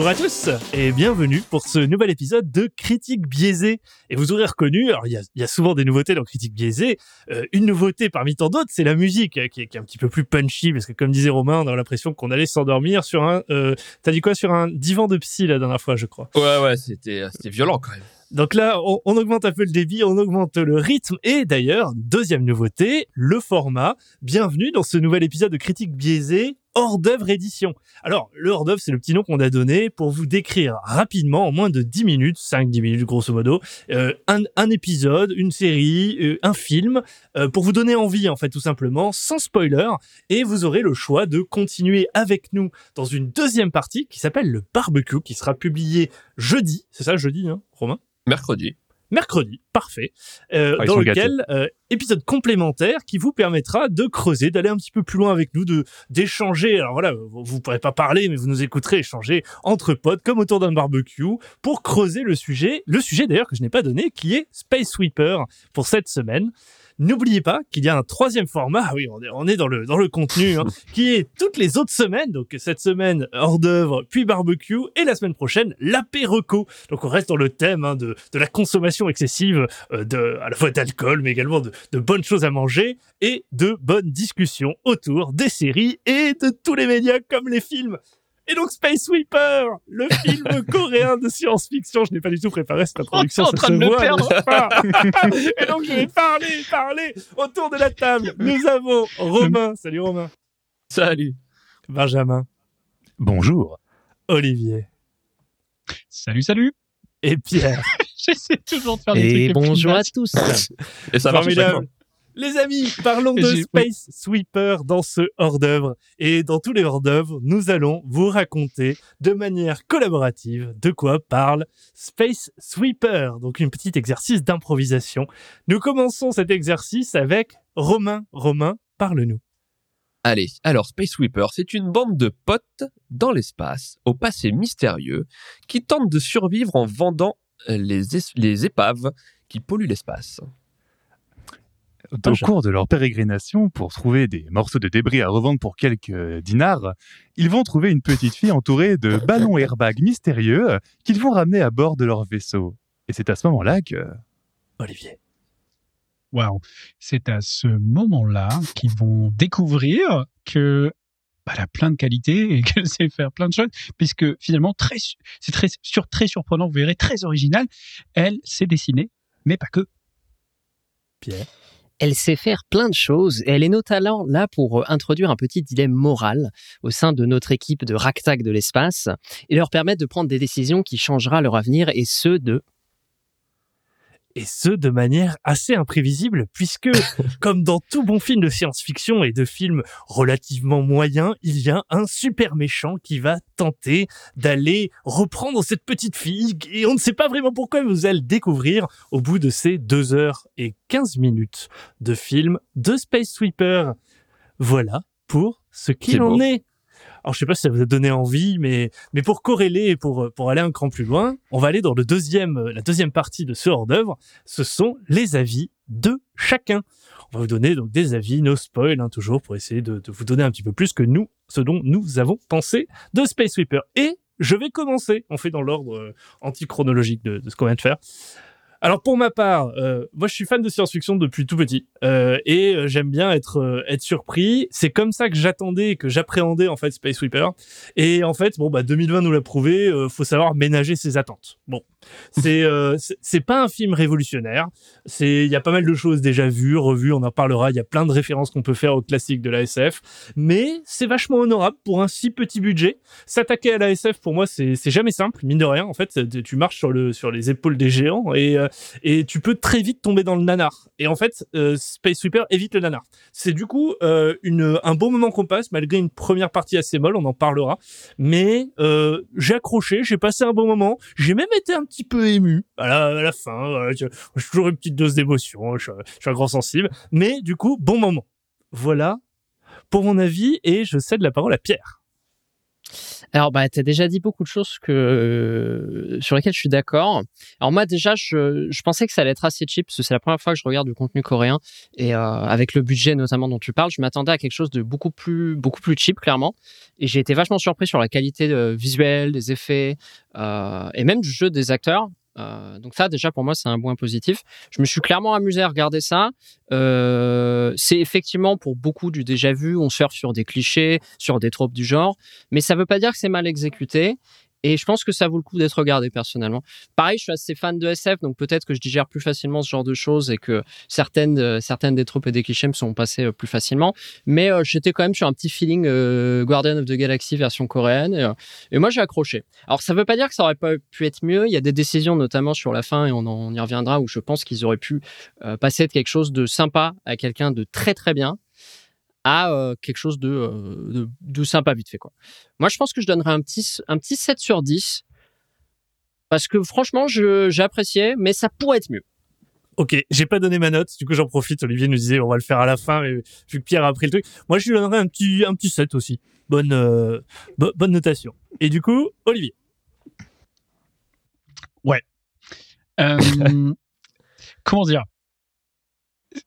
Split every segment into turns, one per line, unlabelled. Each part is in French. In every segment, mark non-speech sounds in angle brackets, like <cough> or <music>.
Bonjour à tous et bienvenue pour ce nouvel épisode de Critique biaisée. Et vous aurez reconnu, alors il y a, souvent des nouveautés dans Critique biaisée, euh, une nouveauté parmi tant d'autres, c'est la musique hein, qui est, un petit peu plus punchy parce que comme disait Romain, on a l'impression qu'on allait s'endormir sur un, euh, t'as dit quoi, sur un divan de psy la dernière fois, je crois.
Ouais ouais, c'était c'était violent quand même.
Donc là, on, on, augmente un peu le débit, on augmente le rythme et d'ailleurs, deuxième nouveauté, le format. Bienvenue dans ce nouvel épisode de Critique biaisée hors d'œuvre édition. Alors, le hors d'œuvre, c'est le petit nom qu'on a donné pour vous décrire rapidement, en moins de 10 minutes, 5-10 minutes grosso modo, euh, un, un, épisode, une série, euh, un film, euh, pour vous donner envie, en fait, tout simplement, sans spoiler, et vous aurez le choix de continuer avec nous dans une deuxième partie qui s'appelle le barbecue, qui sera publié jeudi, c'est ça, jeudi, hein, Romain?
Mercredi
mercredi, parfait, euh, ah, dans lequel euh, épisode complémentaire qui vous permettra de creuser, d'aller un petit peu plus loin avec nous, de d'échanger. Alors voilà, vous ne pourrez pas parler, mais vous nous écouterez échanger entre potes comme autour d'un barbecue pour creuser le sujet, le sujet d'ailleurs que je n'ai pas donné, qui est Space Sweeper pour cette semaine. N'oubliez pas qu'il y a un troisième format, ah oui, on est, dans le dans le contenu, hein, <laughs> qui est toutes les autres semaines. Donc cette semaine hors d'œuvre, puis barbecue, et la semaine prochaine l'apéreco. Donc on reste dans le thème hein, de de la consommation excessive euh, de à la fois d'alcool, mais également de, de bonnes choses à manger et de bonnes discussions autour des séries et de tous les médias comme les films. Et donc Space Sweeper, le film <laughs> coréen de science-fiction. Je n'ai pas du tout préparé cette introduction. <laughs>
en train de me perdre. <laughs>
Et donc je vais parler, parler autour de la table. Nous avons Romain. Salut Romain.
Salut.
Benjamin.
Bonjour.
Olivier.
Salut, salut.
Et Pierre.
J'essaie toujours de faire des trucs.
Et bonjour à tous.
Et ça marche
les amis, parlons de Space Sweeper dans ce hors-d'œuvre. Et dans tous les hors-d'œuvre, nous allons vous raconter de manière collaborative de quoi parle Space Sweeper. Donc, un petit exercice d'improvisation. Nous commençons cet exercice avec Romain. Romain, parle-nous.
Allez, alors Space Sweeper, c'est une bande de potes dans l'espace, au passé mystérieux, qui tentent de survivre en vendant les, les épaves qui polluent l'espace.
Au cours de leur pérégrination pour trouver des morceaux de débris à revendre pour quelques dinars, ils vont trouver une petite fille entourée de <laughs> ballons airbags mystérieux qu'ils vont ramener à bord de leur vaisseau. Et c'est à ce moment-là que...
Olivier.
Waouh. C'est à ce moment-là qu'ils vont découvrir que bah, elle a plein de qualités et <laughs> qu'elle sait faire plein de choses, puisque finalement, très, c'est très, sur, très surprenant, vous verrez, très original. Elle sait dessiner, mais pas que.
Pierre
elle sait faire plein de choses et elle est notamment là pour euh, introduire un petit dilemme moral au sein de notre équipe de ractac de l'espace et leur permettre de prendre des décisions qui changera leur avenir et ceux de
et ce de manière assez imprévisible puisque <laughs> comme dans tout bon film de science-fiction et de films relativement moyens, il y a un super méchant qui va tenter d'aller reprendre cette petite fille et on ne sait pas vraiment pourquoi vous allez le découvrir au bout de ces deux heures et 15 minutes de film de Space Sweeper. Voilà pour ce qu'il en est. Alors je sais pas si ça vous a donné envie, mais mais pour corréler et pour pour aller un cran plus loin, on va aller dans le deuxième la deuxième partie de ce hors d'œuvre. Ce sont les avis de chacun. On va vous donner donc des avis, no spoil, hein, toujours pour essayer de, de, vous donner un petit peu plus que nous, ce dont nous avons pensé de Space Sweeper. Et je vais commencer. On fait dans l'ordre euh, antichronologique de, de ce qu'on vient de faire. Alors pour ma part, euh, moi je suis fan de science-fiction depuis tout petit euh, et euh, j'aime bien être euh, être surpris. C'est comme ça que j'attendais, que j'appréhendais en fait Space Sweeper. Et en fait, bon bah 2020 nous l'a prouvé, euh, faut savoir ménager ses attentes. Bon, c'est c'est pas un film révolutionnaire. C'est il y a pas mal de choses déjà vues, revues, on en parlera. Il y a plein de références qu'on peut faire aux classiques de la SF, mais c'est vachement honorable pour un si petit budget. S'attaquer à la SF pour moi c'est jamais simple, mine de rien. En fait, tu marches sur le sur les épaules des géants et et tu peux très vite tomber dans le nanar. Et en fait, euh, Space Sweeper évite le nanar. C'est du coup euh, une, un bon moment qu'on passe, malgré une première partie assez molle, on en parlera. Mais euh, j'ai accroché, j'ai passé un bon moment, j'ai même été un petit peu ému à la, à la fin. j'ai toujours une petite dose d'émotion, je, je suis un grand sensible. Mais du coup, bon moment. Voilà pour mon avis et je cède la parole à Pierre.
Alors, bah, tu as déjà dit beaucoup de choses que, euh, sur lesquelles je suis d'accord. Alors, moi, déjà, je, je, pensais que ça allait être assez cheap, parce que c'est la première fois que je regarde du contenu coréen. Et euh, avec le budget, notamment, dont tu parles, je m'attendais à quelque chose de beaucoup plus, beaucoup plus cheap, clairement. Et j'ai été vachement surpris sur la qualité euh, visuelle, des effets, euh, et même du jeu des acteurs. Euh, donc ça, déjà pour moi, c'est un point positif. Je me suis clairement amusé à regarder ça. Euh, c'est effectivement pour beaucoup du déjà vu. On surfe sur des clichés, sur des tropes du genre, mais ça ne veut pas dire que c'est mal exécuté. Et je pense que ça vaut le coup d'être regardé personnellement. Pareil, je suis assez fan de SF, donc peut-être que je digère plus facilement ce genre de choses et que certaines, euh, certaines des tropes et des clichés me sont passées euh, plus facilement. Mais euh, j'étais quand même sur un petit feeling Guardian of the Galaxy version coréenne. Et, moi, j'ai accroché. Alors, ça veut pas dire que ça aurait pas pu être mieux. Il y a des décisions, notamment sur la fin, et on, on y reviendra, où je pense qu'ils auraient pu passer de quelque chose de sympa à quelqu'un de très très bien à euh, quelque chose de, euh, de, de, sympa vite fait. Quoi. Moi, je pense que je donnerais un petit, un petit 7 sur 10. Parce que franchement, j'ai apprécié, mais ça pourrait être mieux.
Ok, j'ai pas donné ma note, du coup j'en profite. Olivier nous disait on va le faire à la fin, mais vu que Pierre a pris le truc, moi je lui donnerais un petit, un petit 7 aussi. Bonne, euh, bonne notation. Et du coup, Olivier.
Ouais. <laughs> comment dire?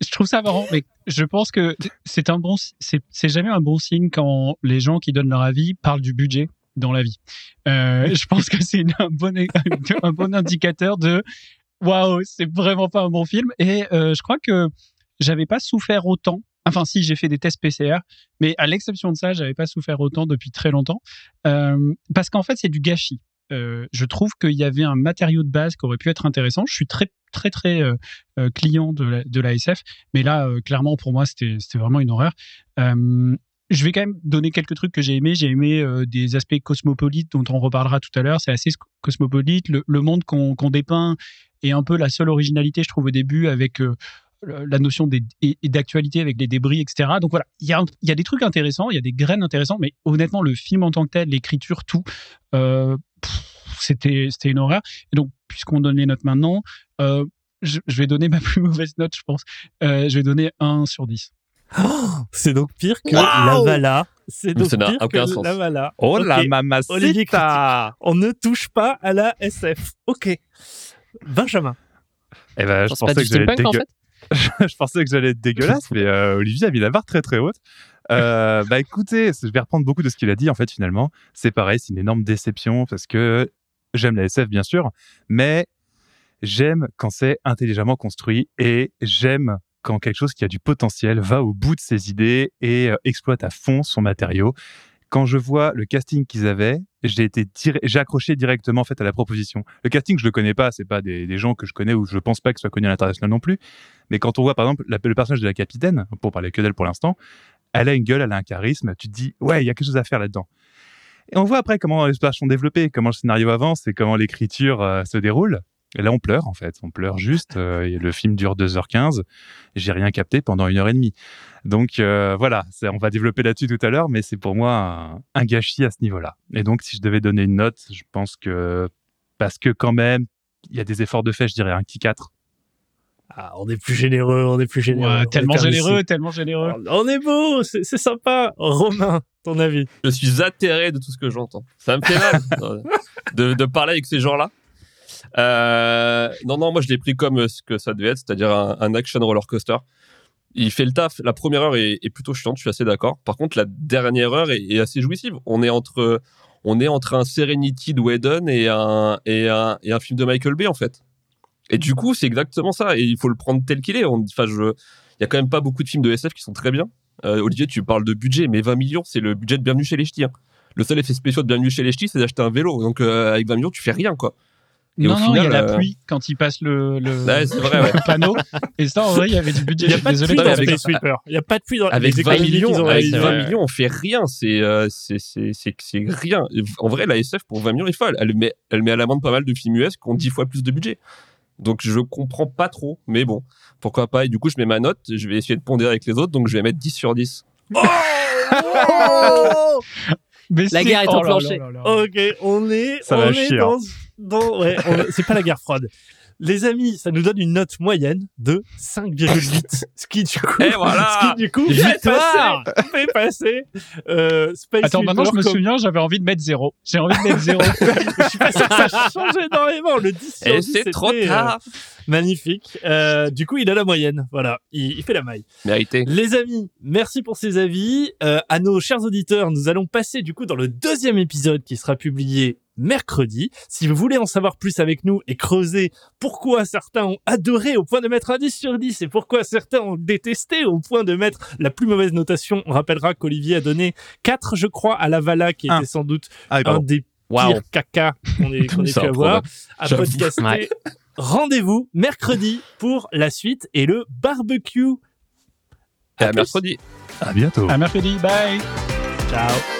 Je trouve ça marrant, mais je pense que c'est un bon, c'est jamais un bon signe quand les gens qui donnent leur avis parlent du budget dans la vie. Euh, je pense que c'est un bon, indicateur de waouh, c'est vraiment pas un bon film. Et euh, je crois que j'avais pas souffert autant. Enfin, si j'ai fait des tests PCR, mais à l'exception de ça, j'avais pas souffert autant depuis très longtemps, euh, parce qu'en fait, c'est du gâchis. Euh, je trouve qu'il y avait un matériau de base qui aurait pu être intéressant. Je suis très très très euh, euh, client de la, mais là clairement pour moi c'était vraiment une horreur. je vais quand même donner quelques trucs que j'ai aimé. J'ai aimé des aspects cosmopolites dont on reparlera tout à l'heure. C'est assez cosmopolite. Le, monde qu'on dépeint est un peu la seule originalité, je trouve, au début, avec la notion d'actualité avec les débris, etc. Donc voilà, il y a, y a, des trucs intéressants, il y a des graines intéressantes, mais honnêtement, le film en tant que tel, l'écriture, tout, c'était une horreur. Et donc, puisqu'on donne les notes maintenant, euh, je, vais donner <laughs> ma plus mauvaise note, je pense. Euh, je vais donner 1 sur 10. <gasps>
c'est donc pire que la Vala. C'est donc pire que sens. la Vala.
Oh la mamacita
On ne touche pas à la SF. Ok. Benjamin.
Eh ben, je, pensais que j'allais <laughs> je pensais que j'allais être dégueulasse, <laughs> mais euh, Olivier a mis la barre très très haute. Euh, bah écoutez, je vais reprendre beaucoup de ce qu'il a dit en fait finalement. C'est pareil, c'est une énorme déception parce que j'aime la SF bien sûr, mais j'aime quand c'est intelligemment construit et j'aime quand quelque chose qui a du potentiel va au bout de ses idées et euh, exploite à fond son matériau quand je vois le casting qu'ils avaient, j'ai été j'ai accroché directement en fait à la proposition. Le casting, je le connais pas, c'est pas des, gens que je connais ou je pense pas que ce soit connu à l'international non plus. Mais quand on voit par exemple le personnage de la capitaine, pour parler que d'elle pour l'instant, elle a une gueule, elle a un charisme. Tu te dis ouais, il y a quelque chose à faire là-dedans. Et on voit après comment les personnages sont développés, comment le scénario avance et comment l'écriture euh, se déroule. Et là, on pleure, en fait. On pleure juste. Euh, le film dure 2h15. J'ai rien capté pendant une heure et demie. Donc, euh, voilà. On va développer là-dessus tout à l'heure, mais c'est pour moi un, gâchis à ce niveau-là. Et donc, si je devais donner une note, je pense que, parce que quand même, il y a des efforts de fait, je dirais un petit 4.
Ah, on est plus généreux, on est plus généreux.
tellement généreux, tellement généreux.
On est beau, c'est sympa. Romain, ton avis?
Je suis atterré de tout ce que j'entends. Ça me fait mal <laughs> de, de parler avec ces gens-là. Euh, non, non, moi je l'ai pris comme euh, ce que ça devait être, c'est-à-dire un, action roller coaster. Il fait le taf. La première heure est, plutôt chiante, je suis assez d'accord. Par contre, la dernière heure est, assez jouissive. On est entre, on est entre un Serenity de Whedon et un, et un, et un film de Michael Bay en fait. Et du coup, c'est exactement ça. Et il faut le prendre tel qu'il est. Enfin, je, il y a quand même pas beaucoup de films de SF qui sont très bien. Euh, Olivier, tu parles de budget, mais 20 millions, c'est le budget de Bienvenue chez les Ch'tis. Hein. Le seul effet spécial de Bienvenue chez les Ch'tis, c'est d'acheter un vélo. Donc, avec 20 millions, tu fais rien, quoi
non, non, il y a la euh, pluie quand il passe le, le,
vrai, <laughs>
panneau. Et ça, en vrai, il y avait du budget.
Il n'y a pas de pluie dans Space Sweeper. Il n'y a pas de pluie dans
avec 20 millions. Avec 20 millions, on fait rien. C'est euh, c'est c'est rien. En vrai, la SF pour 20 millions est folle. Elle met elle met à l'amende pas mal de films US qui ont 10 fois plus de budget. Donc je comprends pas trop, mais bon, pourquoi pas. Et du coup, je mets ma note. Je vais essayer de pondérer avec les autres, donc je vais mettre 10 sur 10. Oh <laughs>
la guerre est enclenchée.
ok, on est,
Ça
on
est
dans, dans ouais, c'est pas la guerre froide. Les amis, ça nous donne une note moyenne de 5,8. <laughs> ce qui du coup,
Et voilà
ce qui du coup fait
Victoire
passer, <laughs> fait passer euh, Space
Attends, maintenant je me
comme-
souviens, j'avais envie de mettre zéro. J'ai envie de mettre zéro. <laughs>
Je suis pas sûr que ça change énormément. Le 10 sur
Et
10,
c'est trop
euh,
tard
magnifique. Euh, du coup, il a la moyenne. Voilà, il, il fait la maille.
Mérité.
Les amis, merci pour ces avis. Euh, à nos chers auditeurs, nous allons passer du coup dans le deuxième épisode qui sera publié mercredi. Si vous voulez en savoir plus avec nous et creuser pourquoi certains ont adoré au point de mettre un 10 sur 10 et pourquoi certains ont détesté au point de mettre la plus mauvaise notation, on rappellera qu'Olivier a donné 4, je crois, à la Vala qui
Un.
était sans doute
Ah,
un des
Waouh.
pire caca qu'on ait, <laughs> qu'on ait
C'est
pu avoir à podcaster.
Ouais.
Rendez-vous mercredi pour la suite et le barbecue.
Et à mercredi.
À bientôt.
À mercredi, bye
Ciao.